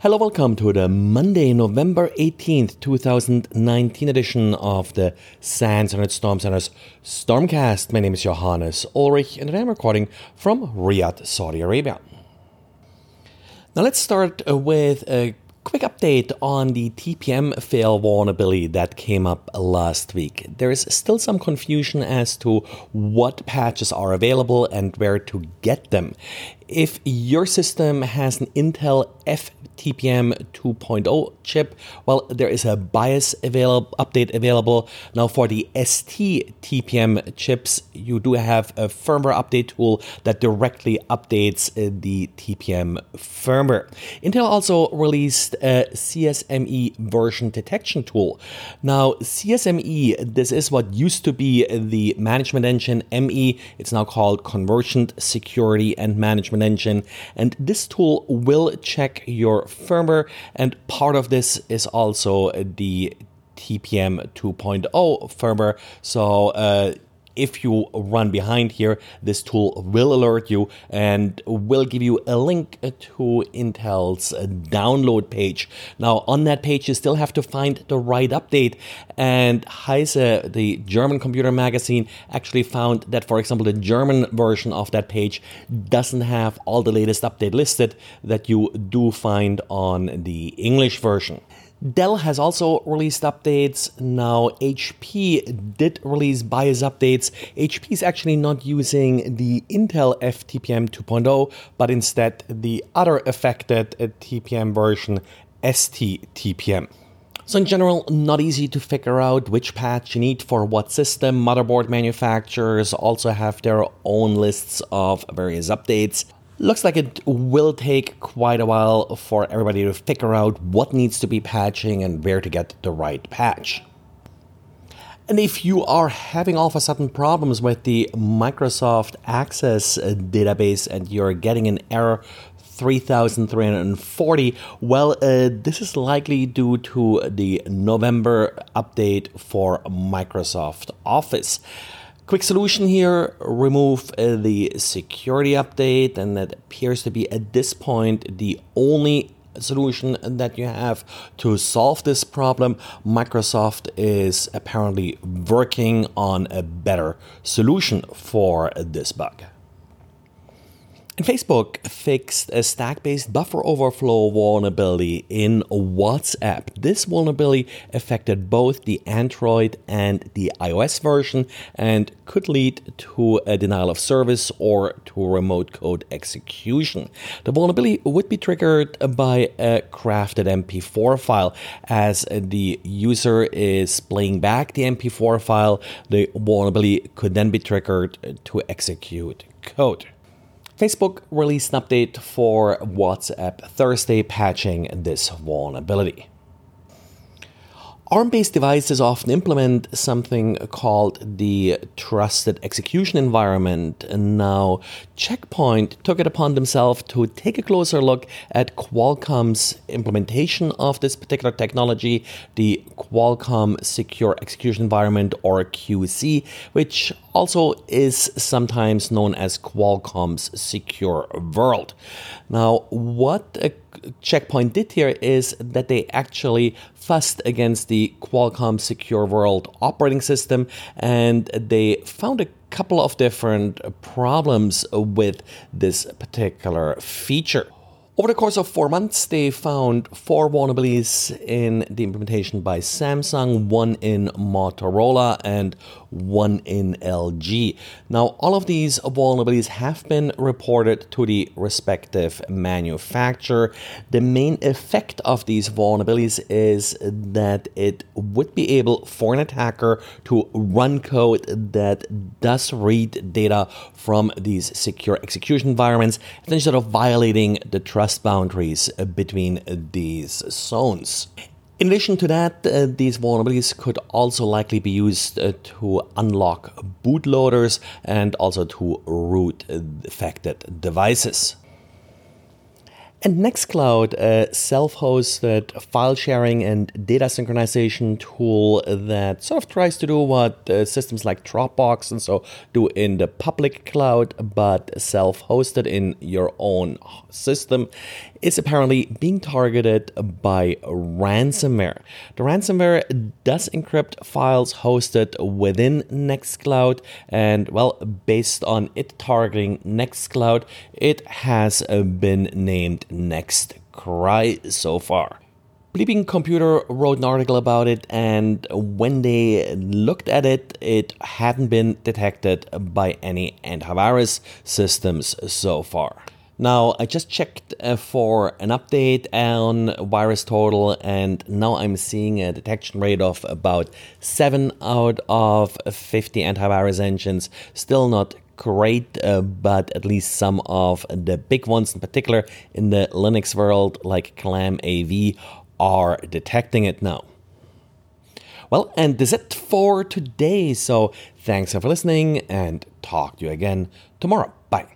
Hello, welcome to the Monday, November 18th, 2019 edition of the SANS Internet Storm Center's Stormcast. My name is Johannes Ulrich and I'm recording from Riyadh, Saudi Arabia. Now let's start uh, with a quick update on the TPM fail vulnerability that came up last week. There is still some confusion as to what patches are available and where to get them. If your system has an Intel FTPM 2.0 chip, well, there is a BIOS available, update available. Now, for the ST TPM chips, you do have a firmware update tool that directly updates uh, the TPM firmware. Intel also released a CSME version detection tool. Now, CSME, this is what used to be the management engine ME. It's now called Convergent Security and Management Engine. And this tool will check your firmware, and part of this is also the TPM 2.0 firmware. So uh, if you run behind here, this tool will alert you and will give you a link to Intel's download page. Now, on that page, you still have to find the right update. And Heise, the German computer magazine, actually found that, for example, the German version of that page doesn't have all the latest update listed that you do find on the English version. Dell has also released updates. Now, HP did release BIOS updates. HP is actually not using the Intel FTPM 2.0, but instead the other affected TPM version, ST-TPM. So in general, not easy to figure out which patch you need for what system. Motherboard manufacturers also have their own lists of various updates. Looks like it will take quite a while for everybody to figure out what needs to be patching and where to get the right patch. And if you are having all of a sudden problems with the Microsoft Access database and you're getting an error 3340, well, uh, this is likely due to the November update for Microsoft Office. Quick solution here remove uh, the security update, and that appears to be at this point the only solution that you have to solve this problem. Microsoft is apparently working on a better solution for this bug. And Facebook fixed a stack based buffer overflow vulnerability in WhatsApp. This vulnerability affected both the Android and the iOS version and could lead to a denial of service or to remote code execution. The vulnerability would be triggered by a crafted MP4 file. As the user is playing back the MP4 file, the vulnerability could then be triggered to execute code. Facebook released an update for WhatsApp Thursday patching this vulnerability. ARM based devices often implement something called the trusted execution environment. And now, Checkpoint took it upon themselves to take a closer look at Qualcomm's implementation of this particular technology, the Qualcomm Secure Execution Environment or QSEE, which also is sometimes known as Qualcomm's Secure World. Now, what a Checkpoint did here is that they actually fuzzed against the Qualcomm Secure World operating system and they found a couple of different problems with this particular feature. Over the course of four months, they found four vulnerabilities in the implementation by Samsung, one in Motorola, and one in LG. Now, all of these vulnerabilities have been reported to the respective manufacturer. The main effect of these vulnerabilities is that it would be able for an attacker to run code that does read data from these secure execution environments, instead of violating the trust boundaries between these zones. In addition to that, uh, these vulnerabilities could also likely be used uh, to unlock bootloaders and also to root affected devices. And Nextcloud, a self hosted file sharing and data synchronization tool that sort of tries to do what uh, systems like Dropbox and so do in the public cloud, but self hosted in your own system, is apparently being targeted by ransomware. The ransomware does encrypt files hosted within Nextcloud, and well, based on it targeting Nextcloud, it has uh, been named NextCry so far. Bleeping Computer wrote an article about it, and when they looked at it, it hadn't been detected by any antivirus systems so far. Now, I just checked uh, for an update on VirusTotal, and now I'm seeing a detection rate of about 7 out of 50 antivirus engines. Still not great, uh, but at least some of the big ones, in particular in the Linux world, like ClamAV, are detecting it now. Well, and that's it for today. So thanks for listening and talk to you again tomorrow. Bye.